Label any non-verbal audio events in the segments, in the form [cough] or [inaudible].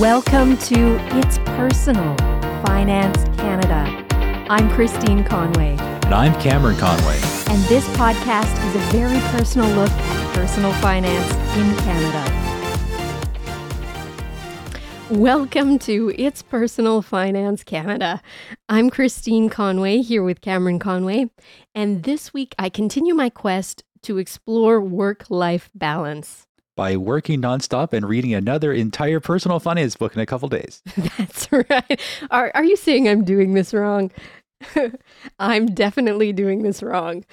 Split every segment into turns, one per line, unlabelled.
Welcome to It's Personal Finance Canada. I'm Christine Conway.
And I'm Cameron Conway.
And this podcast is a very personal look at personal finance in Canada. Welcome to It's Personal Finance Canada. I'm Christine Conway here with Cameron Conway. And this week I continue my quest to explore work life balance
by working nonstop and reading another entire personal finance book in a couple days. [laughs]
That's right. Are are you saying I'm doing this wrong? [laughs] I'm definitely doing this wrong.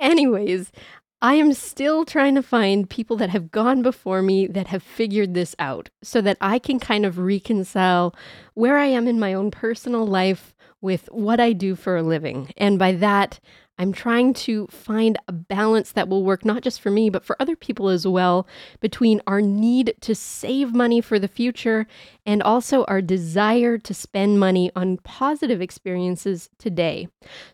Anyways, I am still trying to find people that have gone before me that have figured this out so that I can kind of reconcile where I am in my own personal life with what I do for a living. And by that, I'm trying to find a balance that will work not just for me, but for other people as well, between our need to save money for the future and also our desire to spend money on positive experiences today.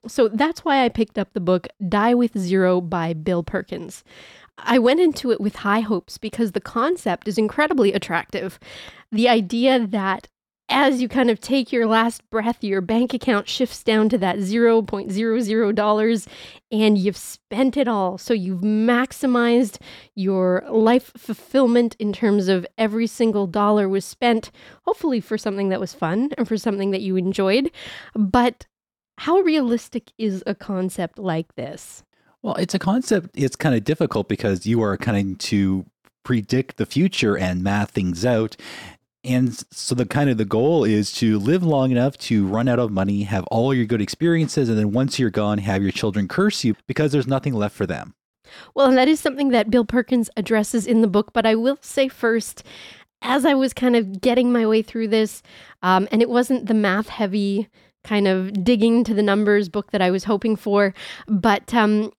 So that's why I picked up the book Die with Zero by Bill Perkins. I went into it with high hopes because the concept is incredibly attractive. The idea that as you kind of take your last breath, your bank account shifts down to that $0.00 and you've spent it all. So you've maximized your life fulfillment in terms of every single dollar was spent, hopefully for something that was fun and for something that you enjoyed. But how realistic is a concept like this?
Well, it's a concept, it's kind of difficult because you are kind of to predict the future and math things out and so the kind of the goal is to live long enough to run out of money, have all your good experiences, and then once you're gone, have your children curse you because there's nothing left for them.
Well, and that is something that Bill Perkins addresses in the book. But I will say first, as I was kind of getting my way through this, um, and it wasn't the math heavy kind of digging to the numbers book that I was hoping for, but um,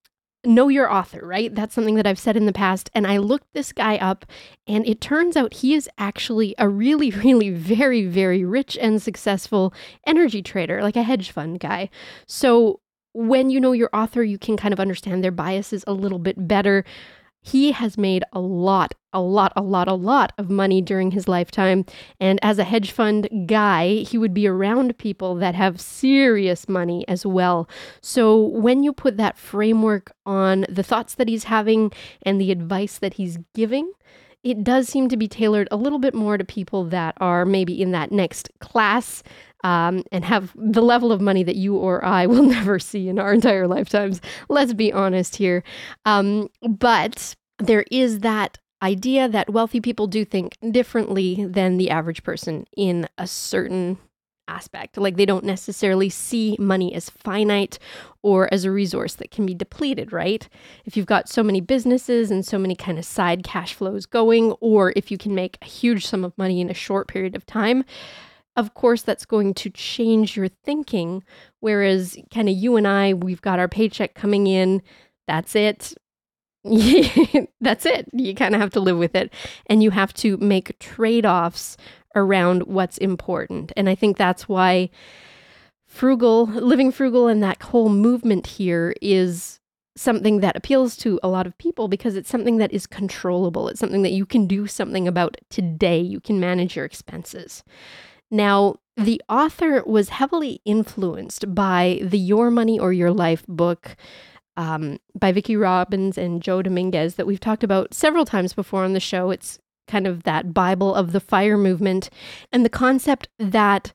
know your author, right? That's something that I've said in the past. And I looked this guy up, and it turns out he is actually a really, [laughs] really very, very rich and successful energy trader, like a hedge fund guy. So when you know your author, you can kind of understand their biases a little bit better. He has made a lot, a lot, a lot, a lot of money during his lifetime. And as a hedge fund guy, he would be around people that have serious money as well. So when you put that framework on the thoughts that he's having and the advice that he's giving, it does seem to be tailored a little bit more to people that are maybe in that next class um, and have [laughs] the level of money that you or I [laughs] will never see in our entire lifetimes. Let's be honest here. Um, but there is that idea that wealthy people do think differently than the average person in a certain aspect. Like they don't necessarily see money as finite or as a resource that can be depleted, right? If you've got so many businesses and so many kind of side cash flows going, or if you can make a huge sum of money in a short period of time, of course, that's going to change your thinking. Whereas, kind of you and I, we've got our paycheck coming in. That's it. [laughs] that's it. You kind of have to live with it. And you have to make trade offs around what's important. And I think that's why frugal, living frugal, and that whole movement here is something that appeals to a lot of people because it's something that is controllable. It's something that you can do something about today. You can manage your expenses. Now, the author was heavily influenced by the Your Money or Your Life book um, by Vicki Robbins and Joe Dominguez that we've talked about several times before on the show. It's kind of that Bible of the fire movement and the concept that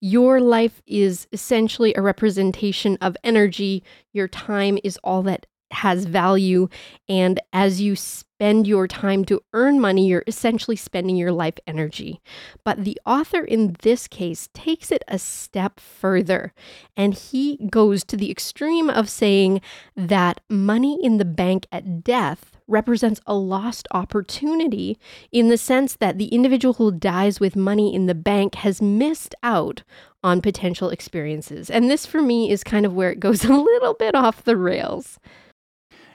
your life is essentially a representation of energy. Your time is all that has value. And as you spend your time to earn money, you're essentially spending your life energy. But the author in this case takes it a step further and he goes to the extreme of saying that money in the bank at death represents a lost opportunity in the sense that the individual who dies with money in the bank has missed out on potential experiences. And this for me is kind of where it goes [laughs] a little bit off the rails.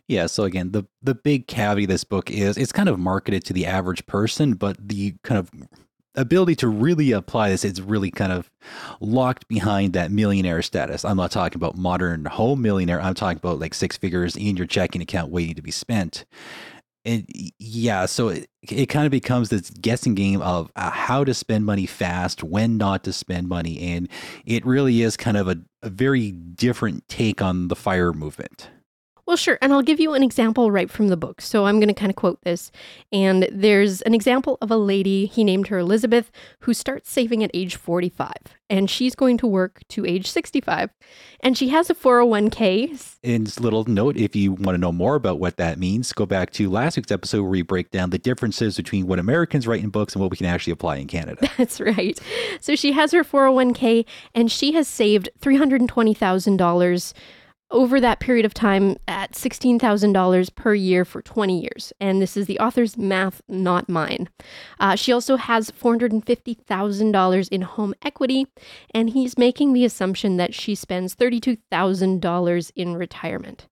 Yeah, so again, the the big caveat of this book is it's kind of marketed to the average person, but the kind of ability to really apply this is really kind of locked behind that millionaire status. I'm not talking about modern home millionaire. I'm talking about like six figures in your checking account waiting to be spent. And yeah, so it, it kind of becomes this guessing game of uh, how to spend money fast, when not to spend money. And it really is kind of a, a very different take on the fire movement.
Well, sure. And I'll give you an example right from the book. So I'm going to kind of quote this. And there's an example of a lady, he named her Elizabeth, who starts saving at age 45. And she's going to work to age 65. And she has a 401k.
And little note if you want to know more about what that means, go back to last week's episode where we break down the differences between what Americans write in books and what we can actually apply in Canada. [laughs]
That's right. So she has her 401k and she has saved $320,000 over that period of time at $16,000 per year for 20 years. And this is the author's math, not mine. Uh, she also has $450,000 in home equity, and he's making the assumption that she spends $32,000 in retirement.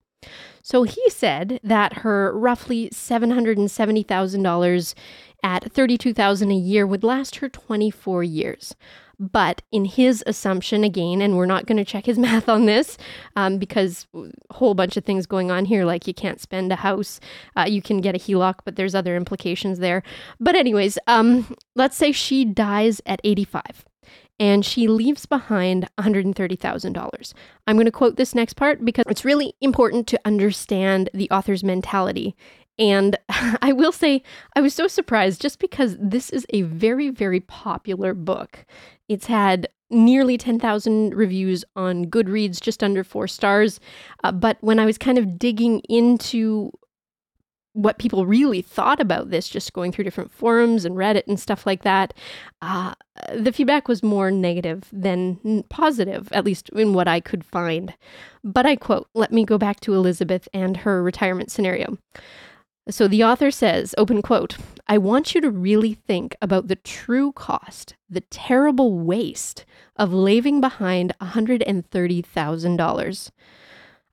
So he said that her roughly $770,000 at $32,000 a year would last her 24 years. But in his assumption, again, and we're not going to check his [laughs] math on this um, because a whole bunch of things going on here, like you can't spend a house, uh, you can get a HELOC, but there's other implications there. But, anyways, um, let's say she dies at 85 and she leaves behind $130,000. I'm going to quote this next part because it's really important to understand the author's mentality and [laughs] I will say, I was so surprised just because this is a very, very popular book. It's had nearly 10,000 reviews on Goodreads, just under four stars. Uh, but when I was kind of digging into what people really thought about this, just going through different forums and Reddit and stuff like that, uh, the feedback was more negative than positive, at least in what I could find. But I quote, let me go back to Elizabeth and her retirement scenario. So the author says, open quote, I want you to really think about the true cost, the terrible waste of leaving behind $130,000.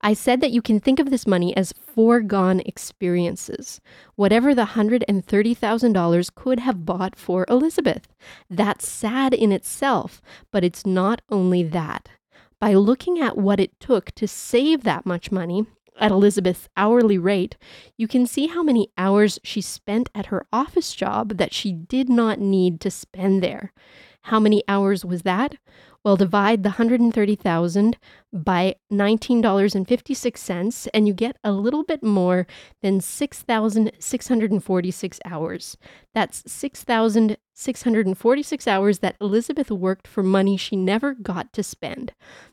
I said that you can think of this money as foregone experiences, whatever the $130,000 could have bought for Elizabeth. That's sad in itself, but it's not only that. By looking at what it took to save that much money, at Elizabeth's hourly rate, you can see how many hours she spent at her office job that she did not need to spend there. How many hours was that? Well, divide the 130,000 by $19.56 and you get a little bit more than 6,646 hours. That's 6,646 hours that Elizabeth worked for money she never got to spend.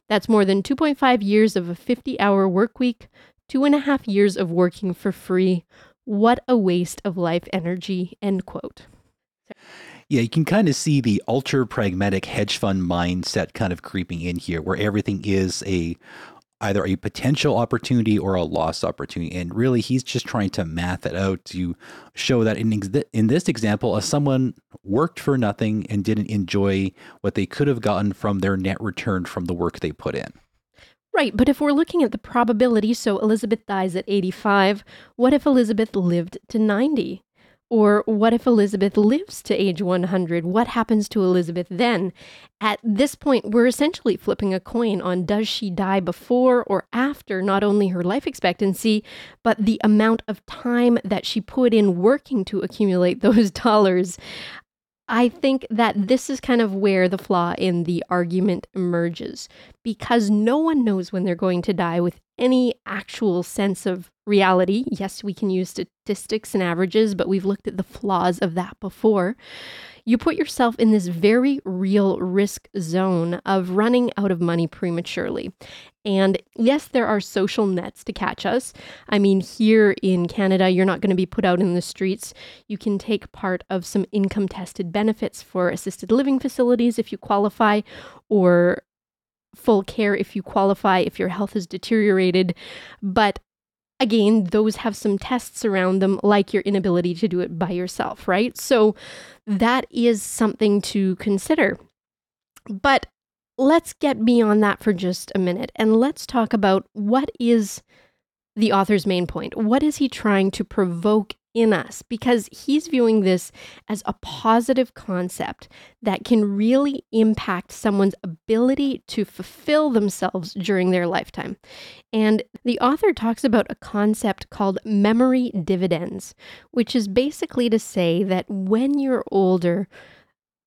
That's more than 2.5 years of a 50 hour work week, two and a half years of working for free. What a waste of life energy. End quote.
Yeah, you can kind of see the ultra pragmatic hedge fund mindset kind of creeping in here, where everything is a either a potential opportunity or a lost opportunity. And really, he's just trying to math it out to show that in, ex- in this example, as someone worked for nothing and didn't enjoy what they could have gotten from their net return from the work they put in.
Right, but if we're looking at the probability, so Elizabeth dies at 85, what if Elizabeth lived to 90? Or what if Elizabeth lives to age 100? What happens to Elizabeth then? At this point, we're essentially flipping a coin on does she die before or after not only her life expectancy, but the amount of time that she put in working to accumulate [laughs] those dollars. I think that this is kind of where the flaw in the argument emerges because no one knows when they're going to die with any actual sense of reality. Yes, we can use statistics and averages, but we've looked at the flaws of that before you put yourself in this very real risk zone of running out of money prematurely. And yes, there are social nets to catch us. I mean, here in Canada, you're not going to be put out in the streets. You can take part of some income tested benefits for assisted living facilities if you qualify, or full care if you qualify, if your health has deteriorated. But again, those have some tests around them, like your inability to do it by yourself, right? So that is something to consider. But let's get beyond that for just a minute and let's talk about what is the author's main point. What is he trying to provoke in us because he's viewing this as a positive concept that can really impact someone's ability to fulfill themselves during their lifetime. And the author talks about a concept called memory dividends, which is basically to say that when you're older,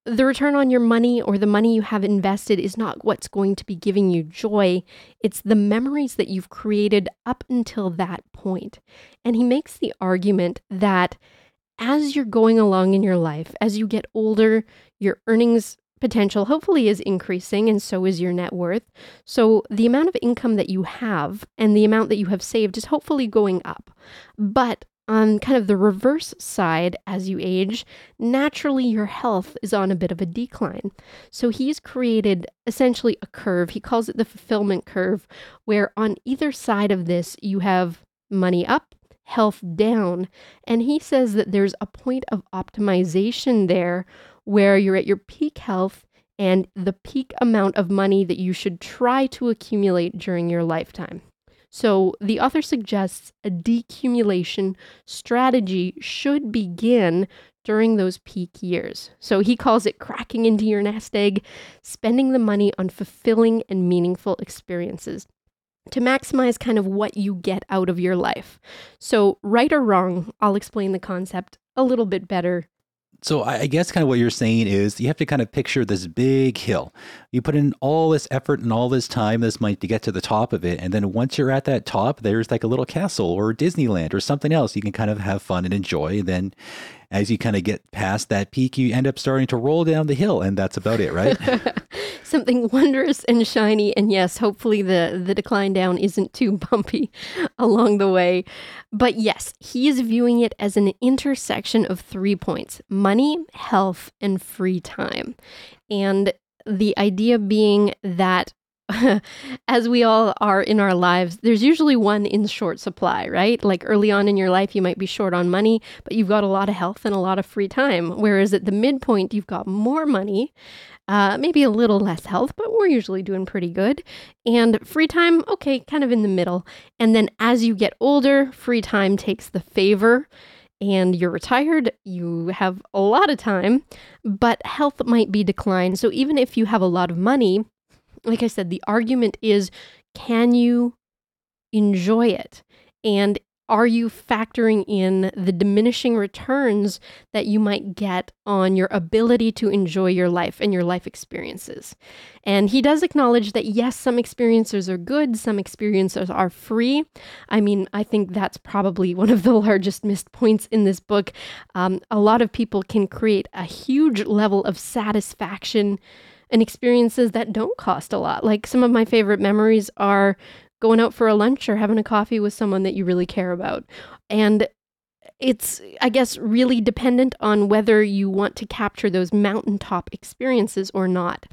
the return on your money or the money you have invested is not what's going to be giving you joy. It's the memories that you've created up until that point. And he makes the argument that as you're going along in your life, as you get older, your earnings potential hopefully is increasing and so is your net worth. So the amount of income that you have and the amount that you have saved is hopefully going up. But on kind of the reverse side, as you age, naturally your health is on a bit of a decline. So he's created essentially a curve. He calls it the fulfillment curve, where on either side of this, you have money up, health down. And he says that there's a point of optimization there where you're at your peak health and the peak amount of money that you should try to accumulate during your lifetime. So the author suggests a decumulation strategy should begin during those peak years. So he calls it cracking into your nest egg, spending the money on fulfilling and meaningful experiences to maximize kind of what you get out of your life. So, right or wrong, I'll explain the concept a little bit better
so I guess kind of what you're saying is you have to kind of picture this big hill. You put in all this effort and all this time, this might to get to the top of it, and then once you're at that top, there's like a little castle or Disneyland or something else you can kind of have fun and enjoy. And then as you kind of get past that peak, you end up starting to roll down the hill, and that's about it, right? [laughs] [laughs]
Something wondrous and shiny, and yes, hopefully the the decline down isn't too [laughs] bumpy along the way. But yes, he is viewing it as an intersection of three points: money, health, and free time. And the idea being that [laughs] as we all are in our lives, there's usually one in short supply, right? Like early on in your life, you might be short on money, but you've got a lot of health and a lot of free time. Whereas at the midpoint, you've got more money, uh, maybe a little less health, but we're usually doing pretty good. And free time, okay, kind of in the middle. And then as you get older, free time takes the favor and you're retired, you have a lot of time, but health might be declined. So even if you have a lot of money, like I said, the argument is can you enjoy it? And are you factoring in the diminishing returns that you might get on your ability to enjoy your life and your life experiences? And he does acknowledge that yes, some experiences are good, some experiences are free. I mean, I think that's probably one of the [laughs] largest missed points in this book. Um, a lot of people can create a huge level of satisfaction and experiences that don't cost a lot. Like some of my favorite memories are going out for a lunch or having a coffee with someone that you really care about. And it's, I guess, really dependent on whether you want to capture those mountaintop experiences or not.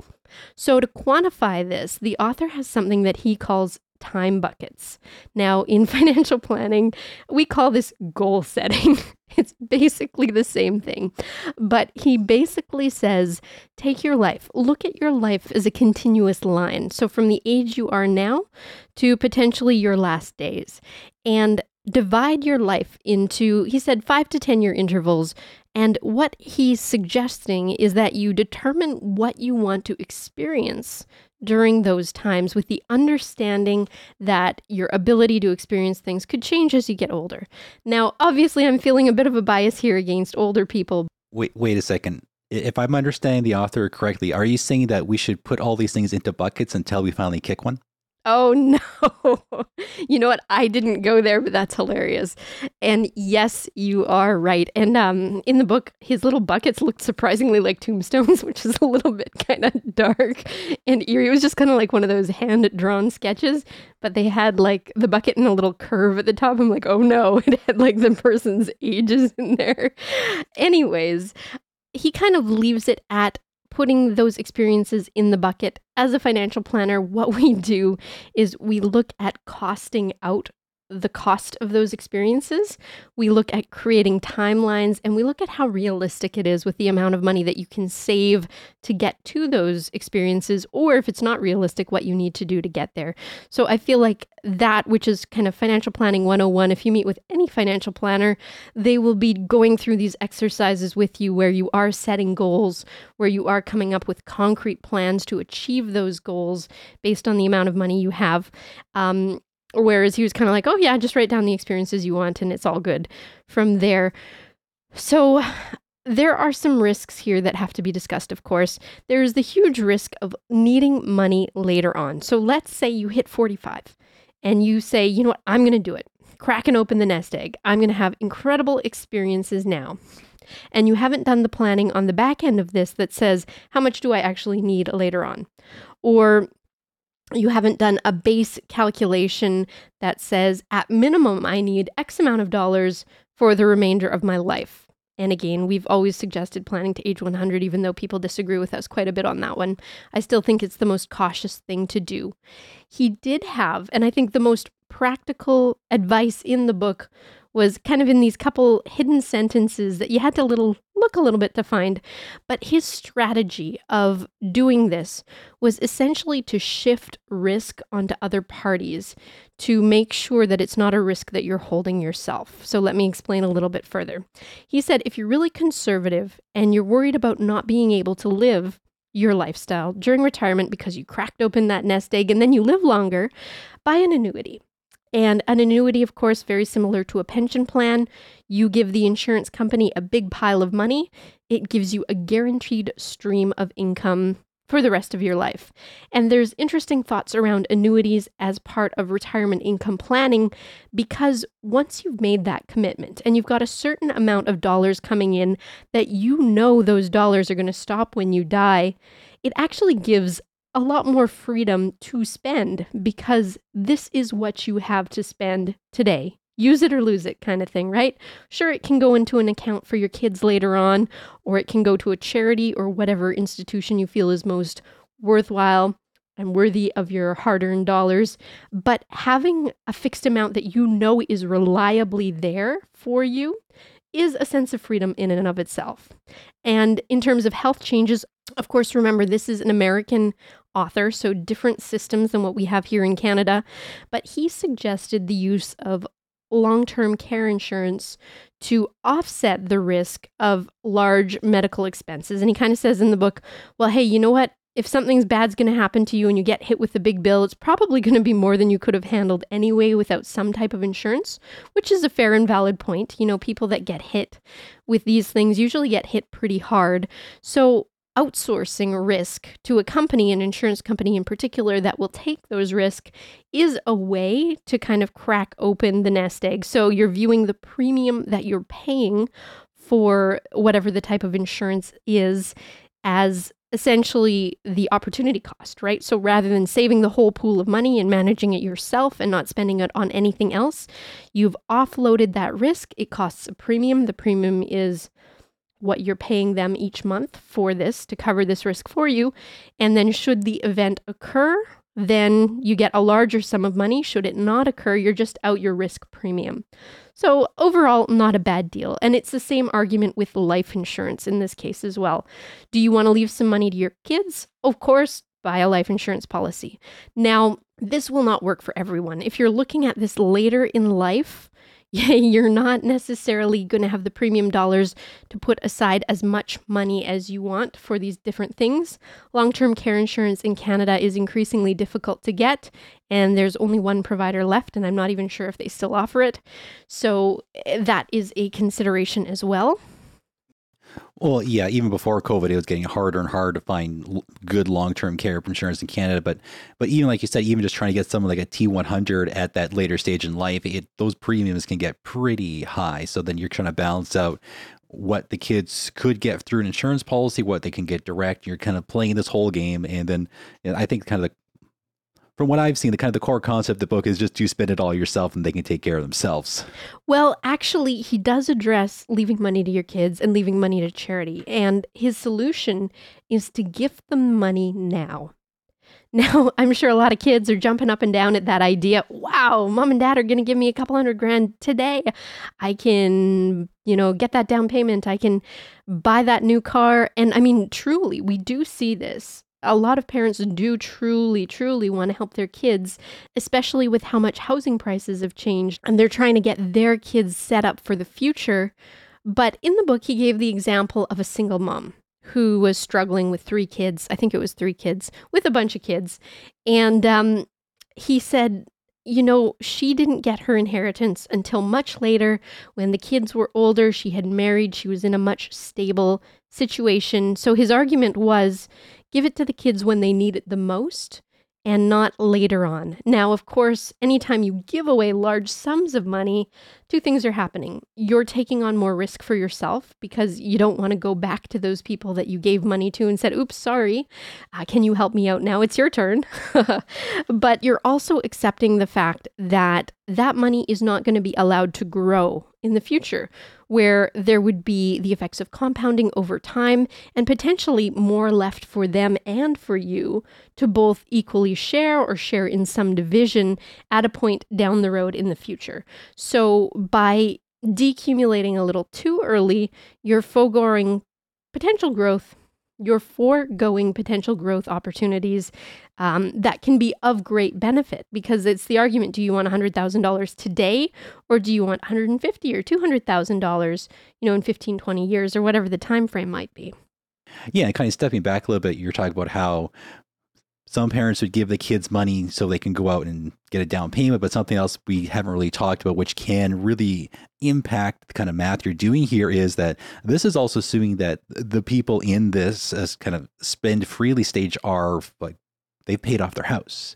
So, to quantify this, the author has something that he calls time buckets. Now, in [laughs] financial planning, we call this goal setting. [laughs] it's basically the same thing. But he basically says take your life, look at your life as a continuous line. So, from the age you are now to potentially your last days. And divide your life into, he said, five to 10 year intervals. And what he's suggesting is that you determine what you want to experience during those times with the understanding that your ability to experience things could change as you get older. Now, obviously, I'm feeling a bit of a bias here against older people.
Wait, wait a second. If I'm understanding the author correctly, are you saying that we should put all these things into buckets until we finally kick one?
Oh [laughs] no. you know what? I didn't go there, but that's hilarious. And yes, you are right. And um in the book, his little buckets looked surprisingly like tombstones, [laughs] which is a little bit kind of dark and eerie. It was just kind of like one of those hand-drawn sketches, but they had like the bucket in a little curve at the top. I'm like, "Oh no, [laughs] it had like the person's ages in there." Anyways, he kind of leaves it at putting those experiences in the bucket. As a financial planner, what we do is we look at costing out the cost of those experiences. We look at creating timelines and we look at how realistic it is with the amount of money that you can save to get to those experiences, or if it's not realistic, what you need to do to get there. So I feel like that, which is kind of financial planning 101, if you meet with any financial planner, they will be going through these exercises with you where you are setting goals, where you are coming up with concrete plans to achieve those goals based on the amount of money you have. Um, Whereas he was kind of like, oh, yeah, just write down the experiences you want and it's all good from there. So there are some risks here that have to be discussed, of course. There's the huge risk of needing money later on. So let's say you hit 45 and you say, you know what, I'm going to do it. Cracking open the nest egg. I'm going to have incredible experiences now. And you haven't done the planning on the back end of this that says, how much do I actually need later on? Or you haven't done a base calculation that says at minimum I need X amount of dollars for the remainder of my life. And again, we've always suggested planning to age 100, even though people disagree with us quite a bit on that one. I still think it's the most cautious thing to do. He did have, and I think the most practical advice in the book was kind of in these couple hidden sentences that you had to little look a little bit to find. But his strategy of doing this was essentially to shift risk onto other parties to make sure that it's not a risk that you're holding yourself. So let me explain a little bit further. He said if you're really conservative and you're worried about not being able to live your lifestyle during retirement because you cracked open that nest egg and then you live longer, buy an annuity. And an annuity, of course, very similar to a pension plan. You give the insurance company a big pile of money, it gives you a guaranteed stream of income for the rest of your life. And there's interesting thoughts around annuities as part of retirement income planning because once you've made that commitment and you've got a certain amount of dollars coming in that you know those dollars are going to stop when you die, it actually gives a lot more freedom to spend because this is what you have to spend today. Use it or lose it, kind of thing, right? Sure, it can go into an account for your kids later on, or it can go to a charity or whatever institution you feel is most worthwhile and worthy of your hard earned dollars. But having a fixed amount that you know is reliably there for you is a sense of freedom in and of itself. And in terms of health changes, of course, remember this is an American author, so different systems than what we have here in Canada. But he suggested the use of long term care insurance to offset the risk of large medical expenses. And he kind of says in the book, well, hey, you know what? If something's bad's going to happen to you and you get hit with a big bill, it's probably going to be more than you could have handled anyway without some type of insurance, which is a fair and valid point. You know, people that get hit with these things usually get hit pretty hard. So, outsourcing risk to a company, an insurance company in particular, that will take those risks is a way to kind of crack open the nest egg. So you're viewing the premium that you're paying for whatever the type of insurance is as essentially the opportunity cost, right? So rather than saving the whole pool of money and managing it yourself and not spending it on anything else, you've offloaded that risk. It costs a premium. The premium is what you're paying them each month for this to cover this risk for you. And then, should the event occur, then you get a larger sum of money. Should it not occur, you're just out your risk premium. So, overall, not a bad deal. And it's the same argument with life insurance in this case as well. Do you want to leave some money to your kids? Of course, buy a life insurance policy. Now, this will not work for everyone. If you're looking at this later in life, [laughs] you're not necessarily going to have the premium dollars to put aside as much money as you want for these different things. Long term care insurance in Canada is increasingly difficult to get, and there's only one provider left, and I'm not even sure if they still offer it. So eh, that is a consideration as well.
Well, yeah, even before COVID, it was getting harder and harder to find good long term care insurance in Canada. But but even like you said, even just trying to get someone like a T100 at that later stage in life, it, those premiums can get pretty high. So then you're trying to balance out what the kids could get through an insurance policy, what they can get direct. You're kind of playing this whole game, and then and I think kind of the from what I've seen, the kind of the core concept of the book is just you spend it all yourself and they can take care of themselves.
Well, actually, he does address leaving money to your kids and leaving money to charity. And his solution is to gift them money now. [laughs] Now, I'm sure a lot of kids are jumping up and down at that idea. Wow, mom and dad are going to give me a couple hundred grand today. I can, you know, get that down payment. I can buy that new car. And I mean, truly, we do see this a lot of parents do truly, truly want to help their kids, especially with how much housing prices have changed. And they're trying to get their kids set up for the future. But in the book, he gave the example of a single mom who was struggling with three kids. I think it was three kids, with a bunch of kids. And um, he said, you know, she didn't get her inheritance until much later when the kids were older. She had married, she was in a much stable situation. So his argument was give it to the kids when they need it the most and not later on. Now, of course, anytime you give away large sums of money, two things are happening. You're taking on more risk for yourself because you don't want to go back to those people that you gave money to and said, oops, sorry, uh, can you help me out now? It's your turn. [laughs] but you're also accepting the fact that that money is not going to be allowed to grow in the future, where there would be the effects of compounding over time and potentially more left for them and for you to both equally share or share in some division at a point down the road in the future. So by decumulating a little too early, you're foregoing potential growth you're foregoing potential growth opportunities um, that can be of great benefit because it's the argument do you want $100,000 today or do you want 150 or $200,000 you know in 15 20 years or whatever the time frame might be?
Yeah and kind of stepping back a little bit you're talking about how some parents would give the kids money so they can go out and get a down payment, but something else we haven't really talked about, which can really impact the kind of math you're doing here, is that this is also assuming that the people in this as kind of spend freely stage are like they've paid off their house.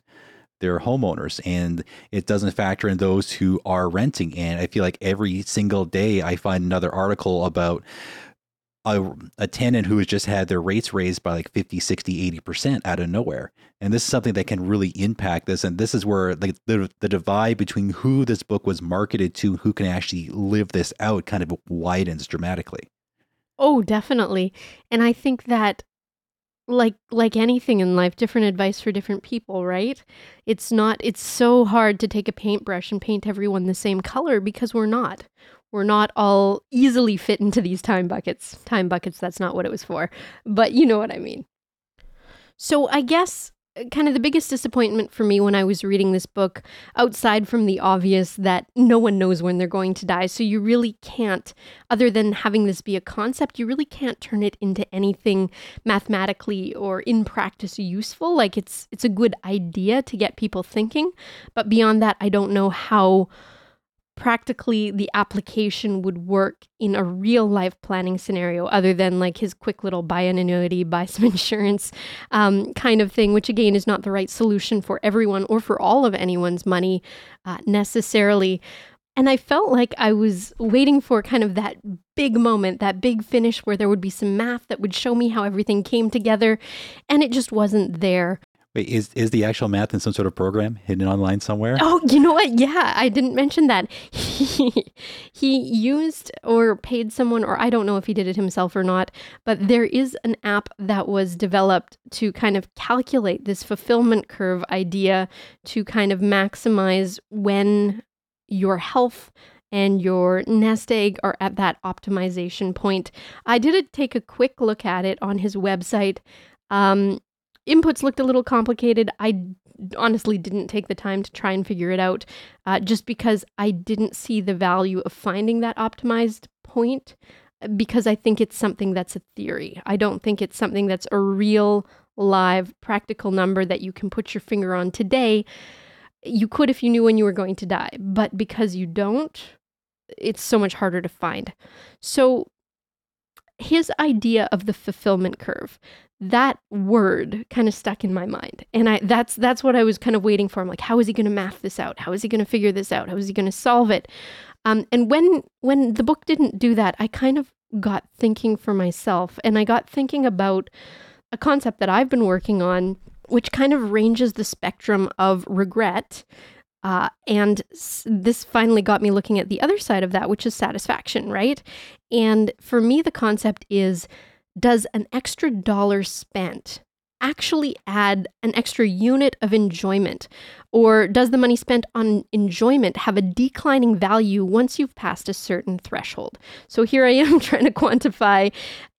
They're homeowners, and it doesn't factor in those who are renting. And I feel like every single day I find another article about a, a tenant who has just had their rates raised by like 50, 60, 80% out of nowhere. And this is something that can really impact this. And this is where like the, the divide between who this book was marketed to, who can actually live this out kind of widens dramatically.
Oh, definitely. And I think that like like anything in life different advice for different people right it's not it's so hard to take a paintbrush and paint everyone the same color because we're not we're not all easily fit into these time buckets. Time buckets, that's not what it was for, but you know what I mean. So I guess uh, kind of the biggest disappointment for me when I was reading this book, outside from the obvious that no one knows when they're going to die, so you really can't, other than having this be a concept, you really can't turn it into anything mathematically or in practice useful. Like it's it's a good idea to get people thinking, but beyond that, I don't know how practically the application would work in a real life planning scenario other than like his quick little buy an annuity buy some [laughs] insurance um, kind of thing which again is not the right solution for everyone or for all of anyone's money uh, necessarily and I felt like I was waiting for kind of that big moment, that big finish where there would be some math that would show me how everything came together. And it just wasn't there.
Wait, is is the actual math in some sort of program hidden online somewhere?
Oh, you know what? Yeah, I didn't mention that. He [laughs] he used or paid someone, or I don't know if he did it himself or not, but there is an app that was developed to kind of calculate this fulfillment curve idea to kind of maximize when your health and your nest egg are at that optimization point. I did take a quick look at it on his website. Um, inputs looked a little complicated. I honestly didn't take the time to try and figure it out uh, just because I didn't see the value of finding that optimized point because I think it's something that's a theory. I don't think it's something that's a real, live, practical number that you can put your finger on today. You could if you knew when you were going to die, but because you don't, it's so much harder to find. So, his idea of the fulfillment curve. That word kind of stuck in my mind and i that's that's what i was kind of waiting for. I'm like how is he going to math this out? How is he going to figure this out? How is he going to solve it? Um, and when when the book didn't do that i kind of got thinking for myself and i got thinking about a concept that i've been working on which kind of ranges the spectrum of regret uh, and s- this finally got me looking at the other side of that, which is satisfaction, right? And for me, the concept is does an extra dollar spent actually add an extra unit of enjoyment? Or does the money spent on enjoyment have a declining value once you've passed a certain threshold? So here I am [laughs] trying to quantify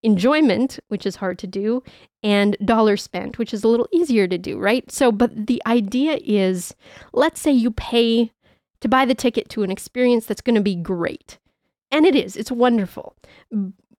enjoyment, which is hard to do, and dollar spent, which is a little easier to do, right? So, but the idea is let's say you pay to buy the ticket to an experience that's going to be great. And it is, it's wonderful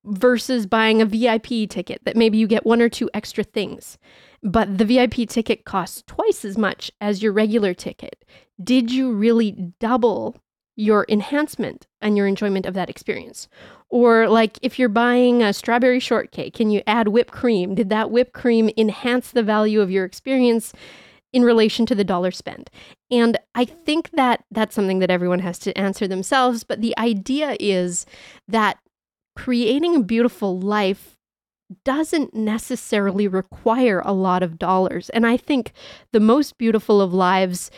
versus buying a VIP ticket that maybe you get one or two extra things. But the VIP ticket costs twice as much as your regular ticket. Did you really double your enhancement and your enjoyment of that experience? Or, like, if you're buying a strawberry shortcake, can you add whipped cream? Did that whipped cream enhance the value of your experience? in relation to the dollar spent. And I think that that's something that everyone has to answer themselves. But the idea is that creating a beautiful life doesn't necessarily require a lot of dollars. And I think the most beautiful of lives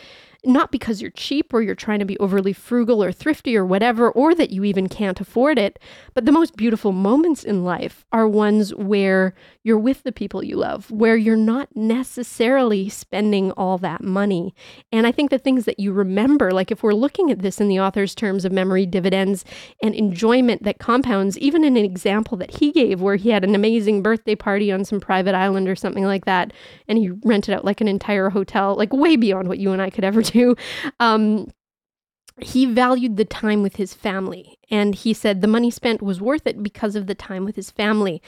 not because you're cheap or you're trying to be overly frugal or thrifty or whatever, or that you even can't afford it. But the most beautiful moments in life are ones where you're with the people you love, where you're not necessarily spending all that money. And I think the things that you remember, like if we're looking at this in the author's terms of memory dividends and enjoyment that compounds, even in an example that he gave where he had an amazing birthday party on some private island or something like that, and he rented out like an entire hotel, like way beyond what you and I could ever do to. Um, he valued the time with his family, and he said the money spent was worth it because of the time with his family.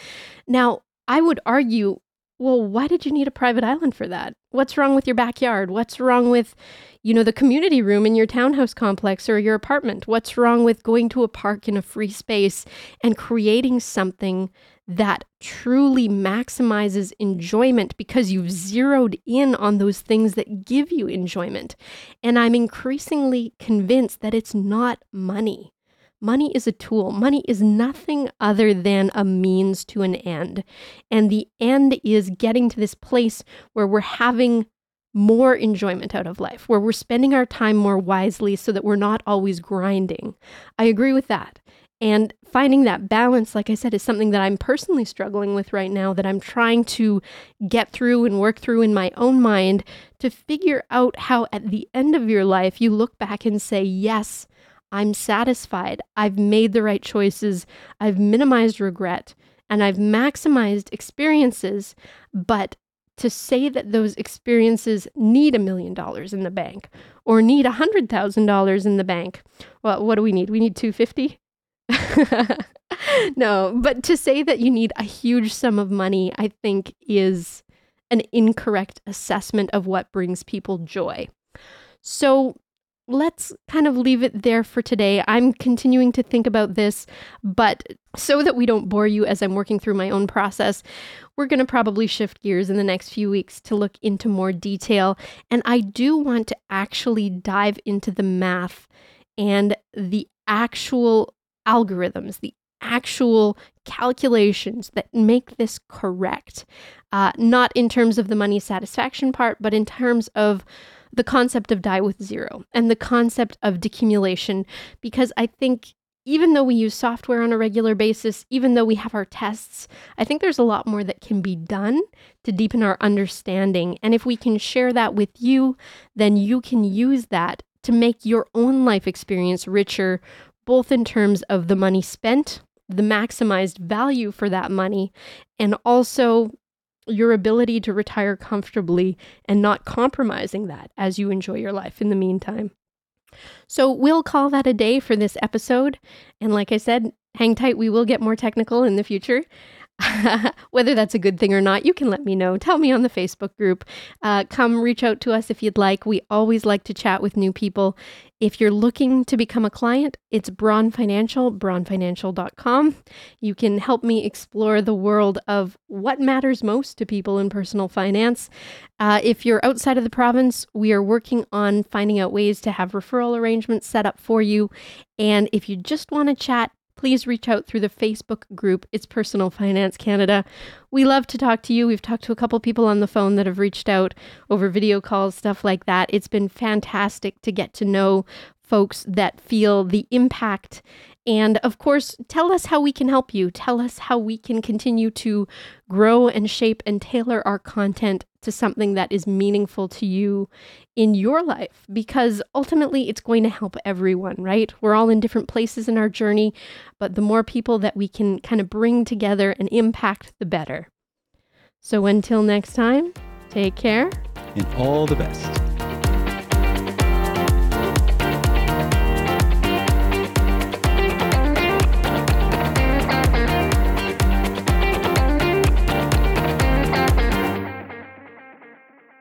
Now, I would argue, well, why did you need a private island for that? What's wrong with your backyard? What's wrong with, you know, the community room in your townhouse complex or your apartment? What's wrong with going to a park in a free space and creating something that truly maximizes enjoyment because you've zeroed in on those things that give you enjoyment. And I'm increasingly convinced that it's not money. Money is a tool. Money is nothing other than a means to an end. And the end is getting to this place where we're having more enjoyment out of life, where we're spending our time more wisely so that we're not always grinding. I agree with that. And finding that balance, like I said, is something that I'm personally struggling with right now, that I'm trying to get through and work through in my own mind to figure out how at the end of your life you look back and say, Yes, I'm satisfied. I've made the right choices. I've minimized regret and I've maximized experiences. But to say that those experiences need a million dollars in the bank or need a hundred thousand dollars in the bank, well, what do we need? We need 250 [laughs] no, but to say that you need a huge sum of money, I think is an incorrect assessment of what brings people joy. So let's kind of leave it there for today. I'm continuing to think about this, but so that we don't bore you as I'm working through my own process, we're going to probably shift gears in the next few weeks to look into more detail. And I do want to actually dive into the math and the actual algorithms, the actual calculations that make this correct, uh, not in terms of the money satisfaction part, but in terms of the concept of die with zero and the concept of decumulation. Because I think even though we use software on a regular basis, even though we have our tests, I think there's a lot more that can be done to deepen our understanding. And if we can share that with you, then you can use that to make your own life experience richer both in terms of the money spent, the maximized value for that money, and also your ability to retire comfortably and not compromising that as you enjoy your life in the meantime. So we'll call that a day for this episode. And like I said, hang tight, we will get more technical in the future. [laughs] Whether that's a good thing or not, you can let me know. Tell me on the Facebook group. Uh, come reach out to us if you'd like. We always like to chat with new people. If you're looking to become a client, it's Braun Financial, braunfinancial.com. You can help me explore the world of what matters most to people in personal finance. Uh, if you're outside of the province, we are working on finding out ways to have referral arrangements set up for you. And if you just want to chat, please reach out through the Facebook group. It's Personal Finance Canada. We love to talk to you. We've talked to a couple people on the phone that have reached out over video calls, stuff like that. It's been fantastic to get to know folks that feel the impact And of course, tell us how we can help you. Tell us how we can continue to grow and shape and tailor our content to something that is meaningful to you in your life because ultimately it's going to help everyone, right? We're all in different places in our journey, but the more people that we can kind of bring together and impact, the better. So until next time, take care
and all the best.